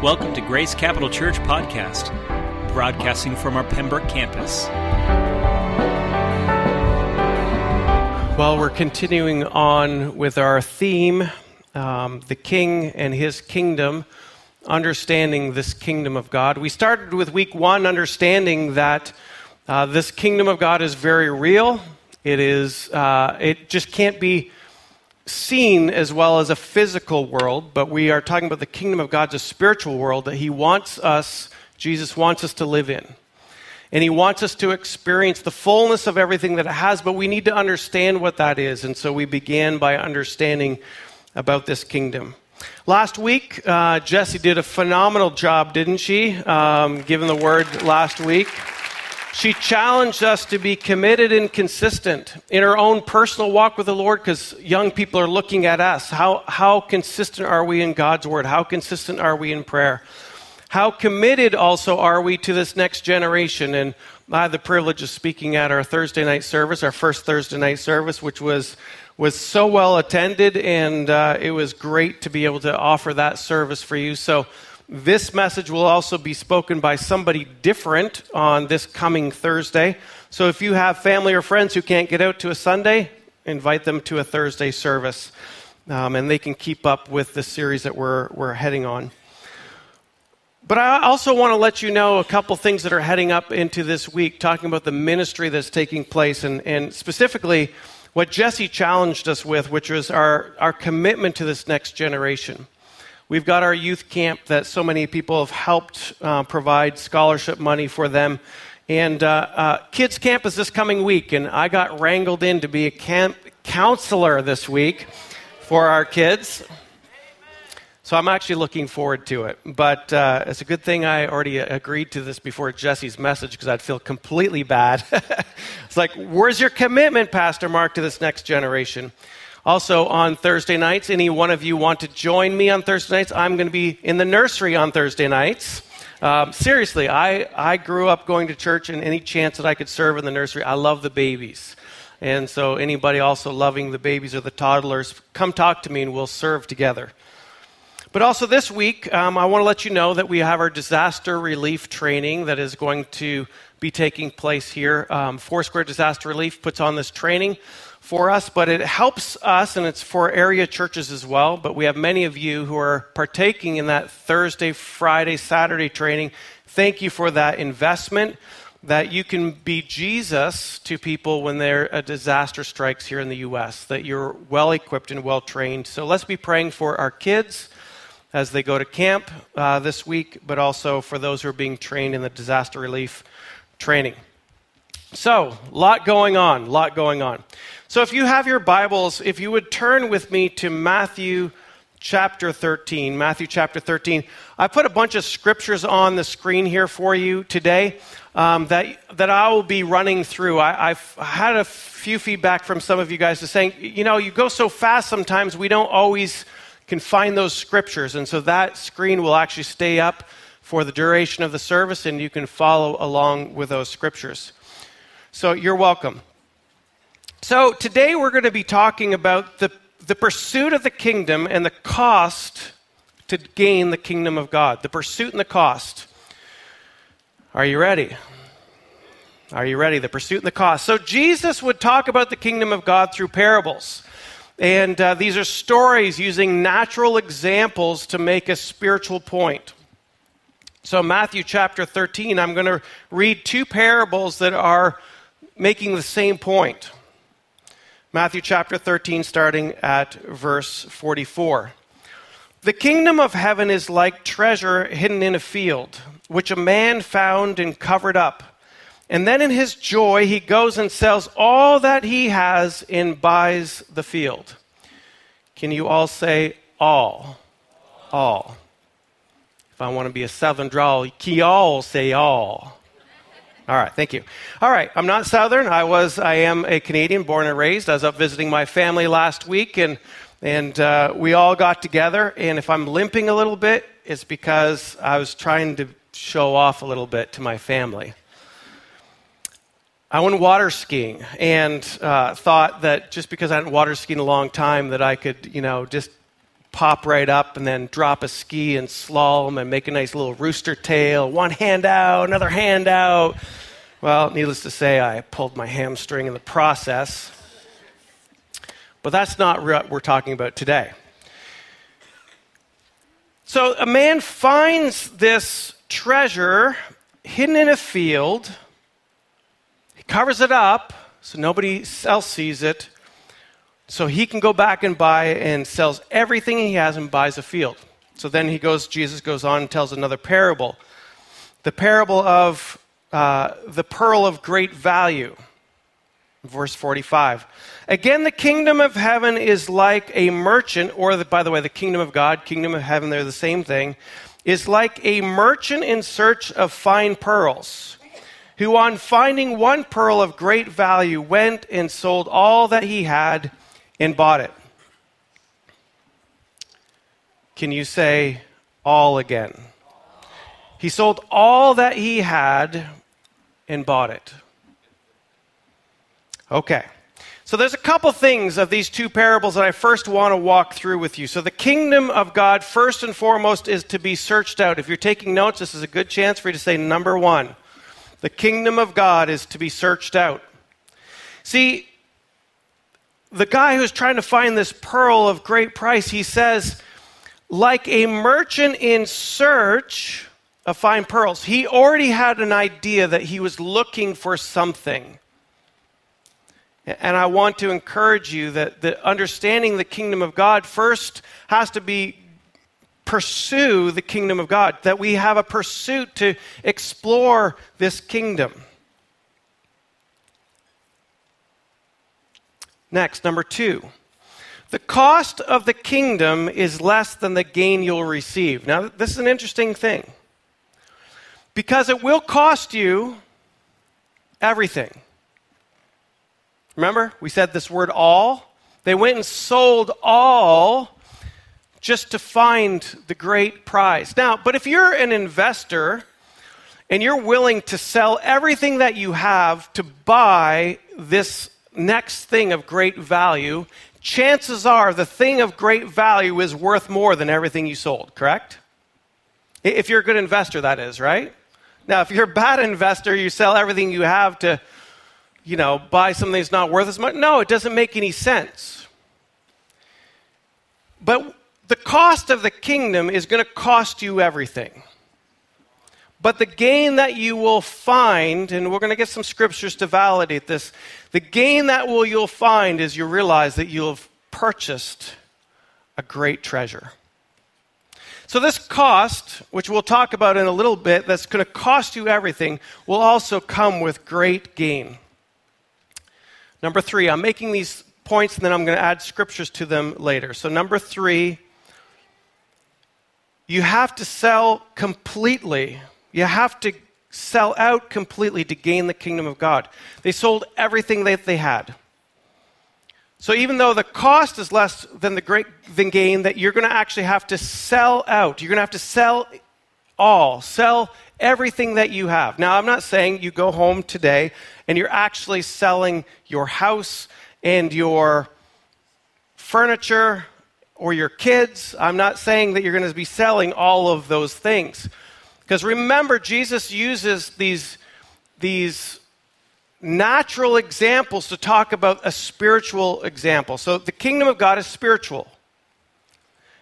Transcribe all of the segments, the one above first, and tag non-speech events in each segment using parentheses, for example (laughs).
Welcome to Grace Capital Church Podcast, broadcasting from our Pembroke campus. Well, we're continuing on with our theme, um, the King and His Kingdom, understanding this kingdom of God. We started with week one, understanding that uh, this kingdom of God is very real. It is. Uh, it just can't be seen as well as a physical world, but we are talking about the kingdom of God's a spiritual world that He wants us, Jesus wants us to live in. And He wants us to experience the fullness of everything that it has, but we need to understand what that is. And so we began by understanding about this kingdom. Last week, uh, Jesse did a phenomenal job, didn't she? Um, given the word last week. She challenged us to be committed and consistent in our own personal walk with the Lord because young people are looking at us. How, how consistent are we in God's Word? How consistent are we in prayer? How committed also are we to this next generation? And I had the privilege of speaking at our Thursday night service, our first Thursday night service, which was, was so well attended, and uh, it was great to be able to offer that service for you. So, this message will also be spoken by somebody different on this coming Thursday. So if you have family or friends who can't get out to a Sunday, invite them to a Thursday service. Um, and they can keep up with the series that we're, we're heading on. But I also want to let you know a couple things that are heading up into this week, talking about the ministry that's taking place, and, and specifically what Jesse challenged us with, which was our, our commitment to this next generation. We've got our youth camp that so many people have helped uh, provide scholarship money for them. And uh, uh, kids' camp is this coming week, and I got wrangled in to be a camp counselor this week for our kids. So I'm actually looking forward to it. But uh, it's a good thing I already agreed to this before Jesse's message because I'd feel completely bad. (laughs) it's like, where's your commitment, Pastor Mark, to this next generation? Also, on Thursday nights, any one of you want to join me on Thursday nights? I'm going to be in the nursery on Thursday nights. Um, seriously, I, I grew up going to church, and any chance that I could serve in the nursery, I love the babies. And so, anybody also loving the babies or the toddlers, come talk to me and we'll serve together. But also this week, um, I want to let you know that we have our disaster relief training that is going to be taking place here. Um, Foursquare Disaster Relief puts on this training for us, but it helps us, and it's for area churches as well. But we have many of you who are partaking in that Thursday, Friday, Saturday training. Thank you for that investment. That you can be Jesus to people when there a disaster strikes here in the U.S. That you're well equipped and well trained. So let's be praying for our kids as they go to camp uh, this week, but also for those who are being trained in the disaster relief training. So, lot going on, lot going on. So, if you have your Bibles, if you would turn with me to Matthew chapter 13. Matthew chapter 13. I put a bunch of scriptures on the screen here for you today um, that, that I will be running through. I, have had a few feedback from some of you guys to saying, you know, you go so fast sometimes we don't always can find those scriptures. And so that screen will actually stay up for the duration of the service and you can follow along with those scriptures. So you're welcome. So, today we're going to be talking about the, the pursuit of the kingdom and the cost to gain the kingdom of God. The pursuit and the cost. Are you ready? Are you ready? The pursuit and the cost. So, Jesus would talk about the kingdom of God through parables. And uh, these are stories using natural examples to make a spiritual point. So, Matthew chapter 13, I'm going to read two parables that are making the same point. Matthew chapter 13, starting at verse 44. The kingdom of heaven is like treasure hidden in a field, which a man found and covered up. And then in his joy, he goes and sells all that he has and buys the field. Can you all say all? All. If I want to be a southern drawl, can you all say all? All right, thank you. All right, I'm not Southern. I was, I am a Canadian, born and raised. I was up visiting my family last week, and and uh, we all got together. And if I'm limping a little bit, it's because I was trying to show off a little bit to my family. I went water skiing and uh, thought that just because I hadn't water skied in a long time, that I could, you know, just pop right up and then drop a ski and slalom and make a nice little rooster tail. One hand out, another hand out. Well, needless to say, I pulled my hamstring in the process. But that's not what we're talking about today. So a man finds this treasure hidden in a field. He covers it up so nobody else sees it. So he can go back and buy and sells everything he has and buys a field. So then he goes, Jesus goes on and tells another parable. The parable of uh, the pearl of great value. Verse 45. Again, the kingdom of heaven is like a merchant, or the, by the way, the kingdom of God, kingdom of heaven, they're the same thing, is like a merchant in search of fine pearls, who on finding one pearl of great value went and sold all that he had and bought it. Can you say all again? He sold all that he had and bought it. Okay. So there's a couple things of these two parables that I first want to walk through with you. So the kingdom of God, first and foremost, is to be searched out. If you're taking notes, this is a good chance for you to say number one. The kingdom of God is to be searched out. See, the guy who's trying to find this pearl of great price, he says, like a merchant in search of fine pearls, he already had an idea that he was looking for something. And I want to encourage you that, that understanding the kingdom of God first has to be pursue the kingdom of God, that we have a pursuit to explore this kingdom. Next, number two. The cost of the kingdom is less than the gain you'll receive. Now, this is an interesting thing because it will cost you everything. Remember, we said this word all? They went and sold all just to find the great prize. Now, but if you're an investor and you're willing to sell everything that you have to buy this next thing of great value, chances are the thing of great value is worth more than everything you sold, correct? If you're a good investor, that is, right? Now, if you're a bad investor, you sell everything you have to, you know, buy something that's not worth as much. No, it doesn't make any sense. But the cost of the kingdom is going to cost you everything. But the gain that you will find, and we're going to get some scriptures to validate this, the gain that will you'll find is you realize that you'll have purchased a great treasure. So this cost, which we'll talk about in a little bit, that's going to cost you everything, will also come with great gain. Number three, I'm making these points and then I'm going to add scriptures to them later. So, number three, you have to sell completely you have to sell out completely to gain the kingdom of God. They sold everything that they had. So even though the cost is less than the great than gain, that you're going to actually have to sell out. You're going to have to sell all, sell everything that you have. Now, I'm not saying you go home today and you're actually selling your house and your furniture or your kids. I'm not saying that you're going to be selling all of those things. Because remember, Jesus uses these, these natural examples to talk about a spiritual example. So the kingdom of God is spiritual.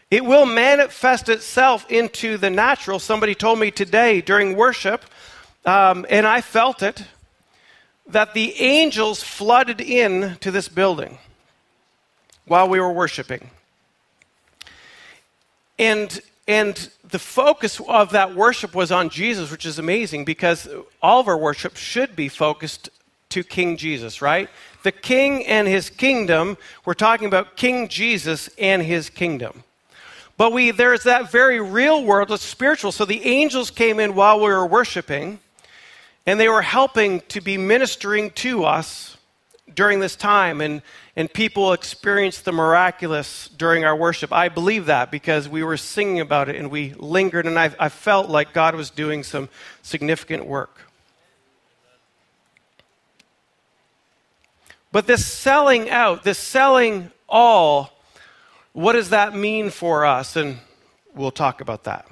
It will manifest itself into the natural. Somebody told me today during worship, um, and I felt it, that the angels flooded in to this building while we were worshiping. And and the focus of that worship was on Jesus, which is amazing because all of our worship should be focused to King Jesus, right? The king and his kingdom, we're talking about King Jesus and his kingdom. But we there's that very real world, it's spiritual. So the angels came in while we were worshiping, and they were helping to be ministering to us during this time. And and people experienced the miraculous during our worship. I believe that because we were singing about it and we lingered, and I, I felt like God was doing some significant work. But this selling out, this selling all, what does that mean for us? And we'll talk about that.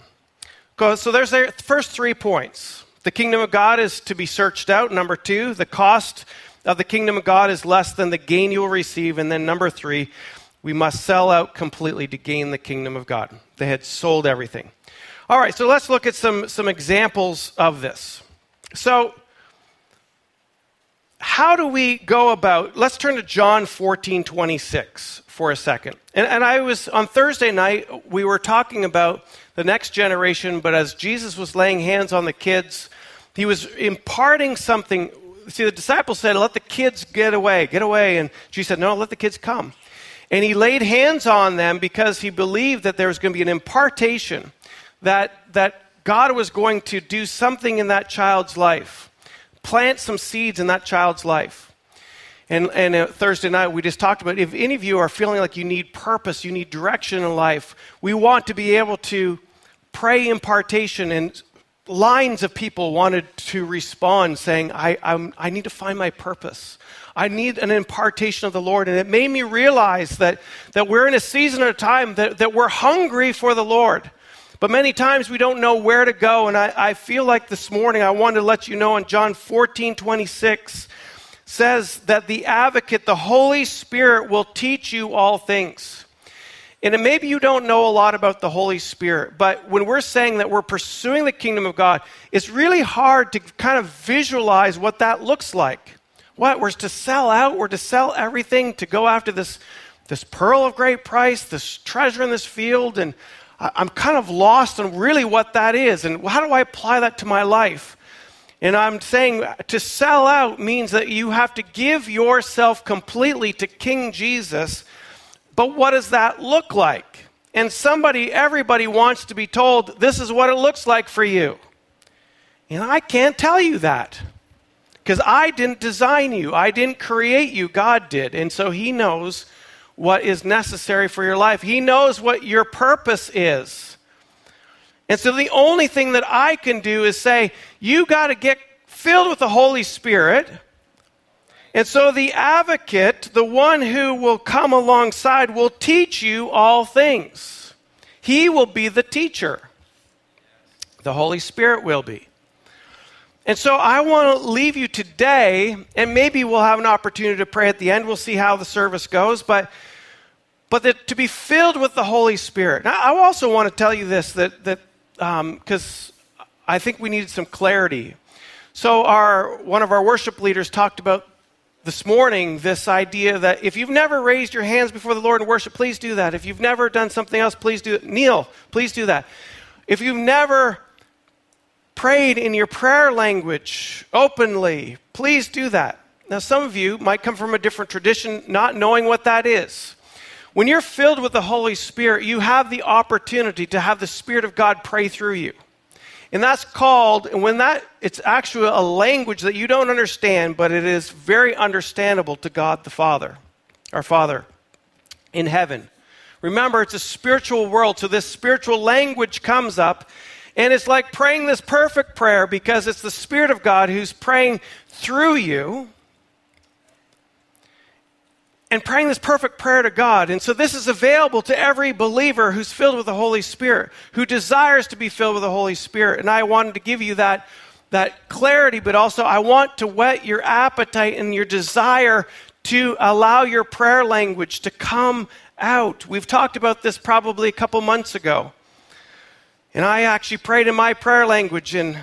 So there's the first three points. The kingdom of God is to be searched out. Number two, the cost of the kingdom of God is less than the gain you will receive. And then number three, we must sell out completely to gain the kingdom of God. They had sold everything. All right, so let's look at some, some examples of this. So, how do we go about let's turn to john 14 26 for a second and, and i was on thursday night we were talking about the next generation but as jesus was laying hands on the kids he was imparting something see the disciples said let the kids get away get away and jesus said no let the kids come and he laid hands on them because he believed that there was going to be an impartation that that god was going to do something in that child's life plant some seeds in that child's life. And, and uh, Thursday night, we just talked about if any of you are feeling like you need purpose, you need direction in life, we want to be able to pray impartation. And lines of people wanted to respond saying, I, I'm, I need to find my purpose. I need an impartation of the Lord. And it made me realize that, that we're in a season of time that, that we're hungry for the Lord. But many times we don't know where to go. And I, I feel like this morning I wanted to let you know in John 14 26 says that the advocate, the Holy Spirit, will teach you all things. And maybe you don't know a lot about the Holy Spirit, but when we're saying that we're pursuing the kingdom of God, it's really hard to kind of visualize what that looks like. What? We're to sell out, we're to sell everything, to go after this, this pearl of great price, this treasure in this field, and I'm kind of lost on really what that is and how do I apply that to my life? And I'm saying to sell out means that you have to give yourself completely to King Jesus. But what does that look like? And somebody, everybody wants to be told, this is what it looks like for you. And I can't tell you that because I didn't design you, I didn't create you, God did. And so He knows what is necessary for your life. He knows what your purpose is. And so the only thing that I can do is say, you got to get filled with the Holy Spirit. And so the advocate, the one who will come alongside, will teach you all things. He will be the teacher. The Holy Spirit will be. And so I want to leave you today, and maybe we'll have an opportunity to pray at the end. We'll see how the service goes, but but that to be filled with the Holy Spirit. Now, I also want to tell you this that that because um, I think we needed some clarity. So our one of our worship leaders talked about this morning this idea that if you've never raised your hands before the Lord in worship, please do that. If you've never done something else, please do it. Kneel, please do that. If you've never prayed in your prayer language openly, please do that. Now, some of you might come from a different tradition, not knowing what that is. When you're filled with the Holy Spirit, you have the opportunity to have the Spirit of God pray through you. And that's called, and when that, it's actually a language that you don't understand, but it is very understandable to God the Father, our Father in heaven. Remember, it's a spiritual world, so this spiritual language comes up, and it's like praying this perfect prayer because it's the Spirit of God who's praying through you and praying this perfect prayer to God. And so this is available to every believer who's filled with the Holy Spirit, who desires to be filled with the Holy Spirit. And I wanted to give you that, that clarity, but also I want to whet your appetite and your desire to allow your prayer language to come out. We've talked about this probably a couple months ago. And I actually prayed in my prayer language, and a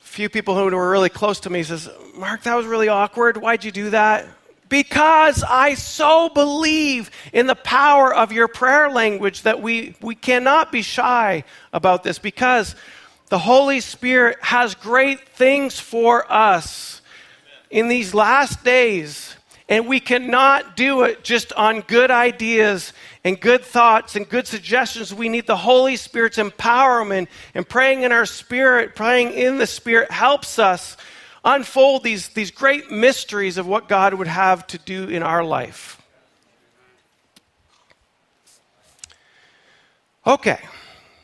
few people who were really close to me says, Mark, that was really awkward. Why'd you do that? Because I so believe in the power of your prayer language that we, we cannot be shy about this because the Holy Spirit has great things for us in these last days. And we cannot do it just on good ideas and good thoughts and good suggestions. We need the Holy Spirit's empowerment and praying in our spirit, praying in the Spirit helps us unfold these, these great mysteries of what God would have to do in our life. Okay,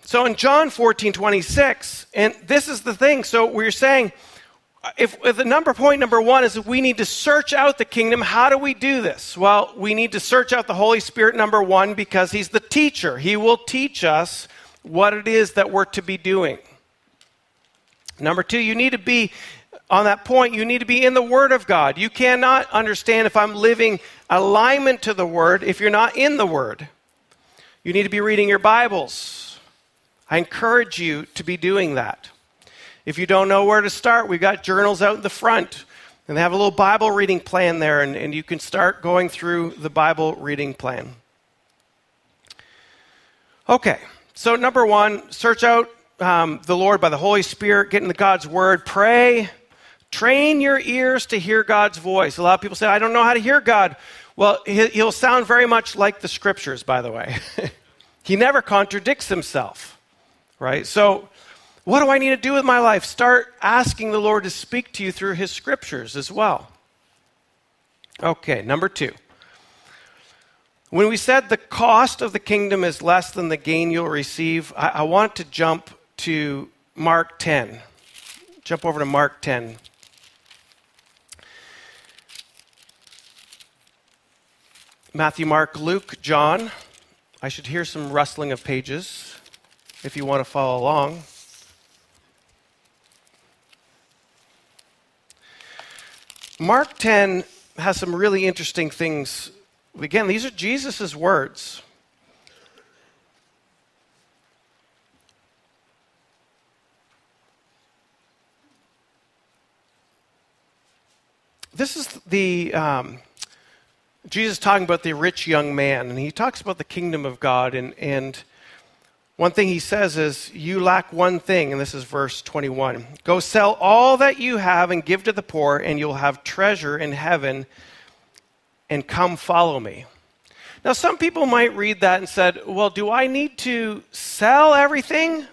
so in John 14 26, and this is the thing. So we're saying, if, if, the number point number one is that we need to search out the kingdom, how do we do this? Well, we need to search out the Holy Spirit, number one, because He's the teacher. He will teach us what it is that we're to be doing. Number two, you need to be on that point, you need to be in the Word of God. You cannot understand if I'm living alignment to the Word if you're not in the Word. You need to be reading your Bibles. I encourage you to be doing that. If you don't know where to start, we've got journals out in the front, and they have a little Bible reading plan there, and, and you can start going through the Bible reading plan. Okay, so number one, search out um, the Lord by the Holy Spirit, get into God's Word, pray, train your ears to hear God's voice. A lot of people say, I don't know how to hear God. Well, he'll sound very much like the Scriptures, by the way. (laughs) he never contradicts himself, right? So, what do I need to do with my life? Start asking the Lord to speak to you through His scriptures as well. Okay, number two. When we said the cost of the kingdom is less than the gain you'll receive, I, I want to jump to Mark 10. Jump over to Mark 10. Matthew, Mark, Luke, John. I should hear some rustling of pages if you want to follow along. Mark 10 has some really interesting things. Again, these are Jesus' words. This is the um, Jesus is talking about the rich young man, and he talks about the kingdom of God, and, and one thing he says is, You lack one thing, and this is verse 21. Go sell all that you have and give to the poor, and you'll have treasure in heaven, and come follow me. Now, some people might read that and said, Well, do I need to sell everything?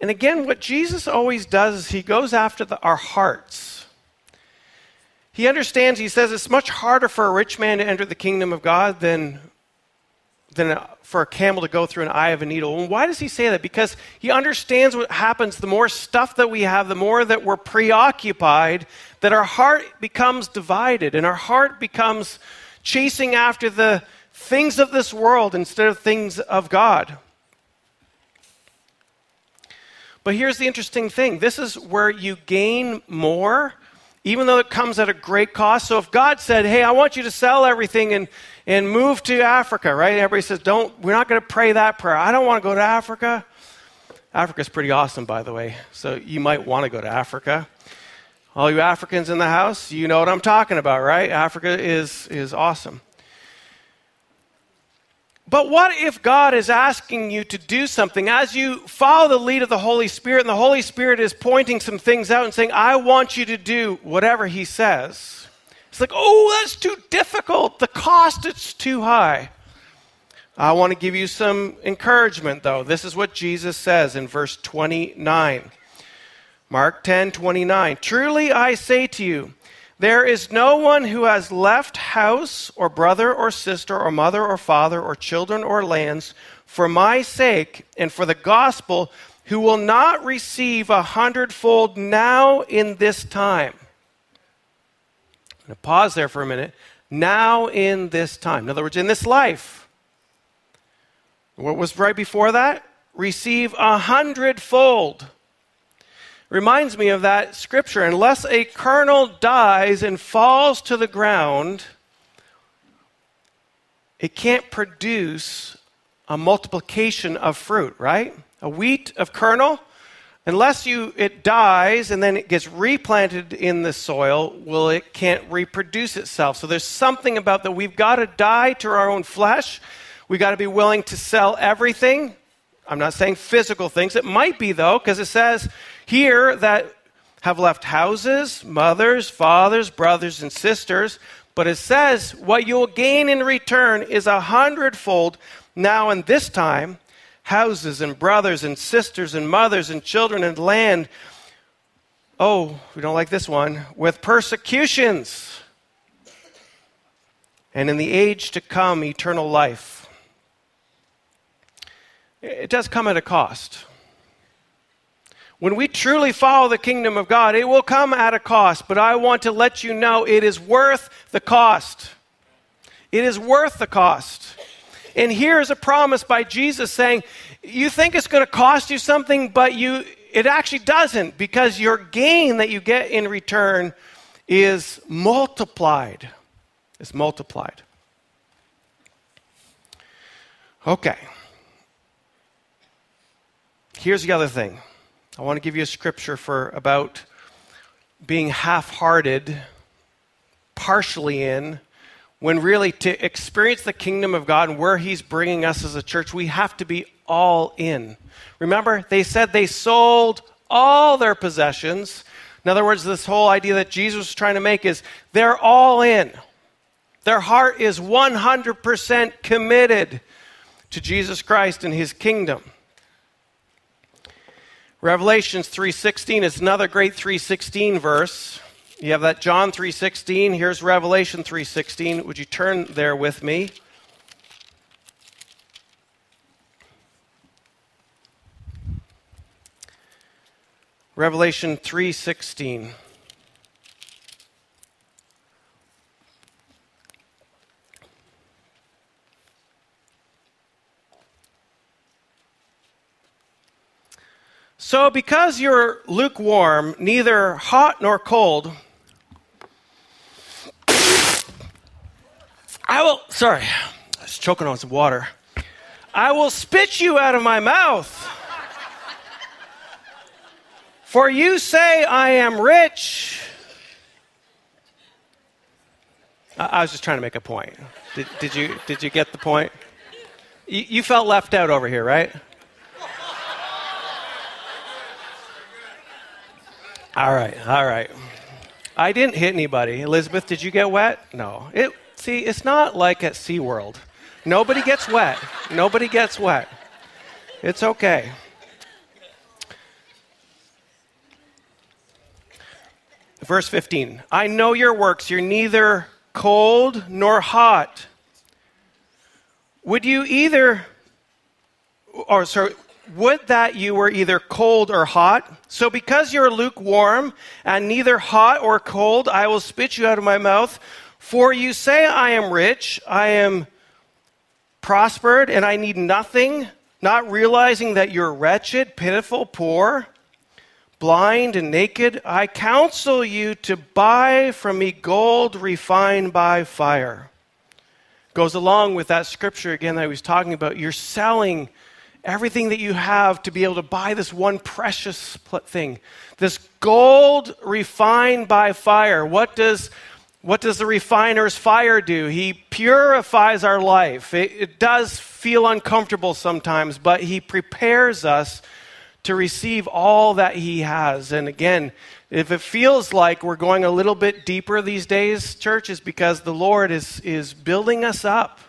And again, what Jesus always does is he goes after the, our hearts. He understands, he says, it's much harder for a rich man to enter the kingdom of God than than for a camel to go through an eye of a needle. And why does he say that? Because he understands what happens the more stuff that we have, the more that we're preoccupied, that our heart becomes divided and our heart becomes chasing after the things of this world instead of things of God. But here's the interesting thing this is where you gain more even though it comes at a great cost. So if God said, hey, I want you to sell everything and, and move to Africa, right? Everybody says, don't, we're not going to pray that prayer. I don't want to go to Africa. Africa's pretty awesome, by the way. So you might want to go to Africa. All you Africans in the house, you know what I'm talking about, right? Africa is, is awesome. But what if God is asking you to do something as you follow the lead of the Holy Spirit, and the Holy Spirit is pointing some things out and saying, I want you to do whatever He says? It's like, oh, that's too difficult. The cost is too high. I want to give you some encouragement, though. This is what Jesus says in verse 29. Mark 10 29. Truly I say to you, there is no one who has left house or brother or sister or mother or father or children or lands for my sake and for the gospel who will not receive a hundredfold now in this time. I'm going to pause there for a minute. Now in this time. In other words, in this life. What was right before that? Receive a hundredfold reminds me of that scripture. Unless a kernel dies and falls to the ground, it can't produce a multiplication of fruit, right? A wheat of kernel, unless you it dies and then it gets replanted in the soil, well it can't reproduce itself. So there's something about that we've got to die to our own flesh. We've got to be willing to sell everything. I'm not saying physical things. It might be though, because it says here that have left houses, mothers, fathers, brothers, and sisters. But it says, what you'll gain in return is a hundredfold now and this time houses and brothers and sisters and mothers and children and land. Oh, we don't like this one. With persecutions. And in the age to come, eternal life. It does come at a cost. When we truly follow the kingdom of God, it will come at a cost, but I want to let you know it is worth the cost. It is worth the cost. And here's a promise by Jesus saying, You think it's going to cost you something, but you, it actually doesn't because your gain that you get in return is multiplied. It's multiplied. Okay. Here's the other thing. I want to give you a scripture for about being half hearted, partially in, when really to experience the kingdom of God and where He's bringing us as a church, we have to be all in. Remember, they said they sold all their possessions. In other words, this whole idea that Jesus was trying to make is they're all in. Their heart is 100% committed to Jesus Christ and his kingdom. Revelations 3:16 is another great 3:16 verse. You have that John 3:16, here's Revelation 3:16. Would you turn there with me? Revelation 3:16 So, because you're lukewarm, neither hot nor cold, I will, sorry, I was choking on some water. I will spit you out of my mouth. For you say, I am rich. I, was just trying to make a point. Did, did, you, did you get the point? You, you felt left out over here, right? All right, all right. I didn't hit anybody. Elizabeth, did you get wet? No. It, see, it's not like at SeaWorld. Nobody gets wet. Nobody gets wet. It's okay. Verse 15 I know your works. You're neither cold nor hot. Would you either, or sorry, would that you were either cold or hot. So, because you're lukewarm and neither hot or cold, I will spit you out of my mouth. For you say, I am rich, I am prospered, and I need nothing, not realizing that you're wretched, pitiful, poor, blind, and naked. I counsel you to buy from me gold refined by fire. Goes along with that scripture again that I was talking about. You're selling everything that you have to be able to buy this one precious thing. This gold refined by fire. What does what does the refiner's fire do? He purifies our life. It, it, does feel uncomfortable sometimes, but He prepares us to receive all that He has. And again, if it feels like we're going a little bit deeper these days, church, is because the Lord is, is building us up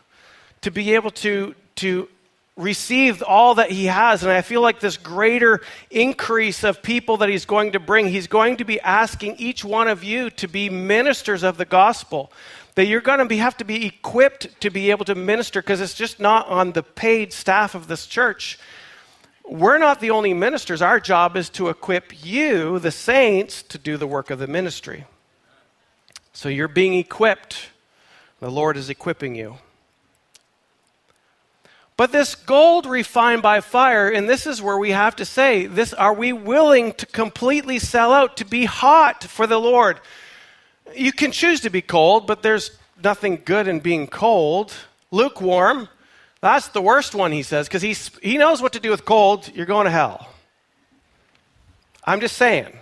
to be able to, to received all that he has. And I feel like this greater increase of people that he's going to bring, he's going to be asking each one of you to be ministers of the gospel. That you're going to be, have to be equipped to be able to minister because it's just not on the paid staff of this church. We're not the only ministers. Our job is to equip you, the saints, to do the work of the ministry. So you're being equipped. The Lord is equipping you. But this gold refined by fire, and this is where we have to say, this are we willing to completely sell out, to be hot for the Lord? You can choose to be cold, but there's nothing good in being cold. Lukewarm, that's the worst one, he says, because he knows what to do with cold. You're going to hell. I'm just saying.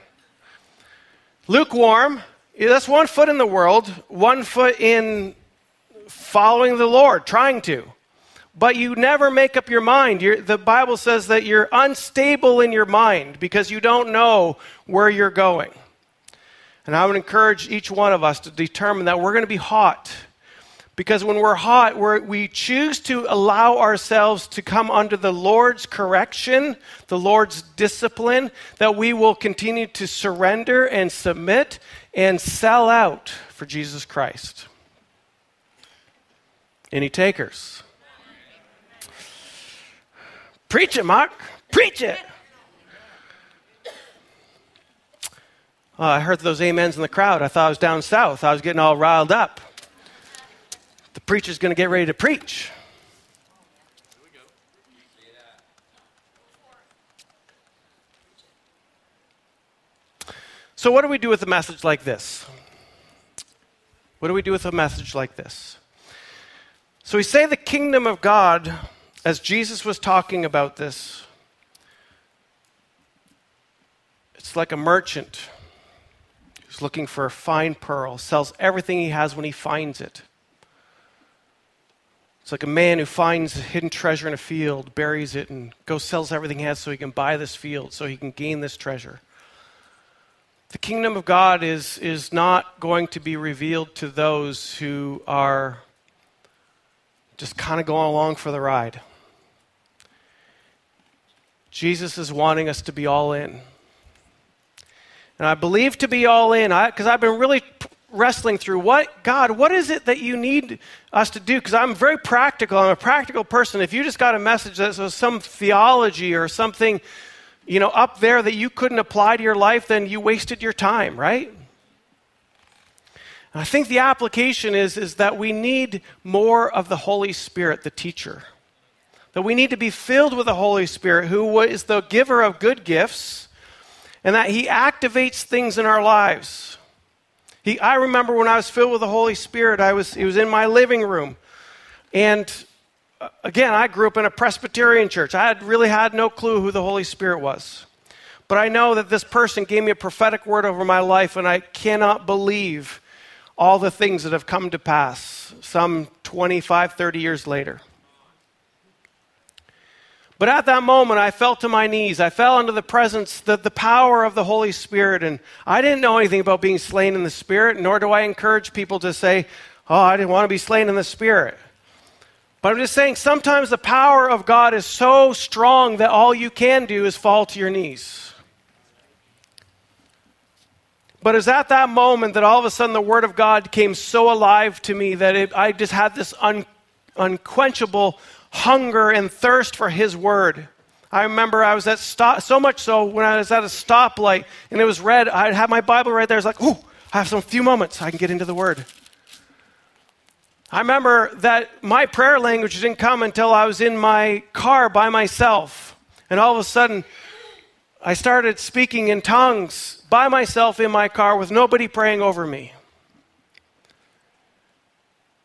Lukewarm, that's one foot in the world, one foot in following the Lord, trying to but you never make up your mind. You're, the Bible says that you're unstable in your mind because you don't know where you're going. And I would encourage each one of us to determine that we're going to be hot. Because when we're hot, we're, we choose to allow ourselves to come under the Lord's correction, the Lord's discipline, that we will continue to surrender and submit and sell out for Jesus Christ. Any takers? Preach it, Mark. Preach it. Uh, I heard those amens in the crowd. I thought I was down south. I was getting all riled up. The preacher's going to get ready to preach. So, what do we do with a message like this? What do we do with a message like this? So, we say the kingdom of God, as Jesus was talking about this, it's like a merchant who's looking for a fine pearl, sells everything he has when he finds it. It's like a man who finds a hidden treasure in a field, buries it, and goes sells everything he has so he can buy this field, so he can gain this treasure. The kingdom of God is, is not going to be revealed to those who are just kind of going along for the ride. Jesus is wanting us to be all in. And I believe to be all in, because I've been really wrestling through what, God, what is it that you need us to do? Because I'm very practical. I'm a practical person. If you just got a message that was some theology or something you know, up there that you couldn't apply to your life, then you wasted your time, right? And I think the application is, is that we need more of the Holy Spirit, the teacher. That we need to be filled with the Holy Spirit, who is the giver of good gifts, and that He activates things in our lives. He, I remember when I was filled with the Holy Spirit, I was, it was in my living room. And uh, again, I grew up in a Presbyterian church. I had really had no clue who the Holy Spirit was. But I know that this person gave me a prophetic word over my life, and I cannot believe all the things that have come to pass some 25, 30 years later. But at that moment, I fell to my knees. I fell under the presence, the, the power of the Holy Spirit. And I didn't know anything about being slain in the Spirit, nor do I encourage people to say, Oh, I didn't want to be slain in the Spirit. But I'm just saying, sometimes the power of God is so strong that all you can do is fall to your knees. But it's at that moment that all of a sudden the Word of God came so alive to me that it, I just had this un, unquenchable hunger and thirst for His Word. I remember I was at stop, so much so when I was at a stoplight and it was red, I had my Bible right there. I was like, "Ooh, I have some few moments I can get into the Word." I remember that my prayer language didn't come until I was in my car by myself. And all of a sudden, I started speaking in tongues by myself in my car with nobody praying over me.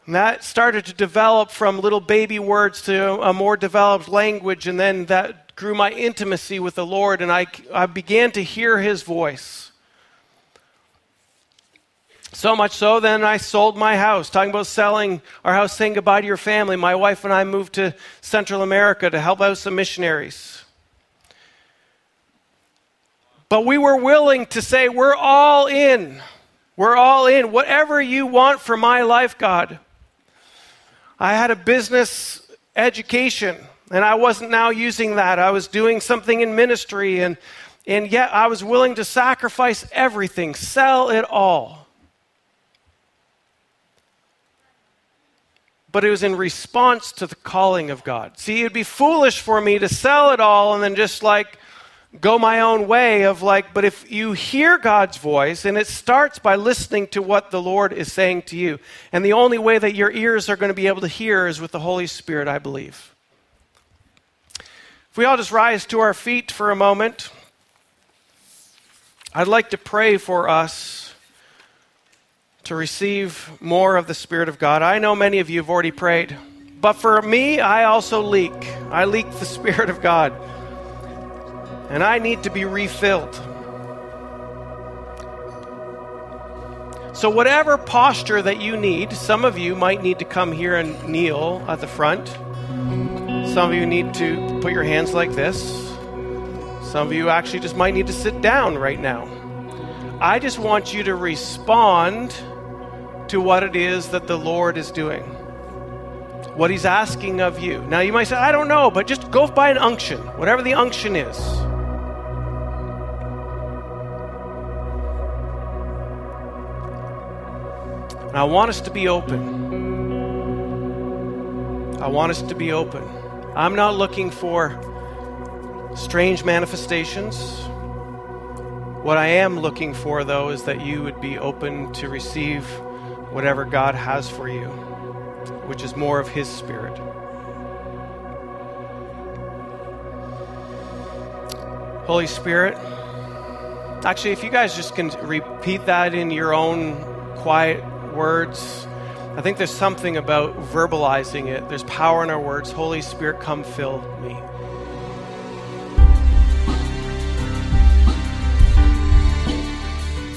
And that started to develop from little baby words to a more developed language, and then that grew my intimacy with the Lord, and I, I began to hear his voice. So much so, then I sold my house. Talking about selling our house, saying goodbye to your family. My wife and I moved to Central America to help out some missionaries. But we were willing to say, We're all in. We're all in. Whatever you want for my life, God. I had a business education, and I wasn't now using that. I was doing something in ministry, and, and yet I was willing to sacrifice everything, sell it all but it was in response to the calling of God. See, it'd be foolish for me to sell it all and then just like go my own way of like, but if you hear God's voice, and it starts by listening to what the Lord is saying to you, and the only way that your ears are going to be able to hear is with the Holy Spirit, I believe. If we all just rise to our feet for a moment, I'd like to pray for us to receive more of the Spirit of God. I know many of you have already prayed, but for me, I also leak. I leak the (laughs) Spirit of God, and I need to be refilled. So, whatever posture that you need, some of you might need to come here and kneel at the front. Some of you need to put your hands like this. Some of you actually just might need to sit down right now. I just want you to respond to what it is that the Lord is doing, what He's asking of you. Now, you might say, I don't know, but just go by an unction, whatever the unction is. And I want us to be open. I want us to be open. I'm not looking for strange manifestations. What I am looking for, though, is that you would be open to receive whatever God has for you, which is more of His Spirit. Holy Spirit, actually, if you guys just can repeat that in your own quiet words, I think there's something about verbalizing it. There's power in our words. Holy Spirit, come fill me.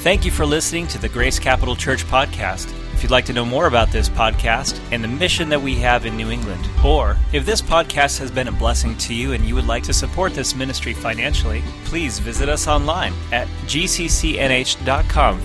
Thank you for listening to the Grace Capital Church podcast. If you'd like to know more about this podcast and the mission that we have in New England, or if this podcast has been a blessing to you and you would like to support this ministry financially, please visit us online at gccnh.com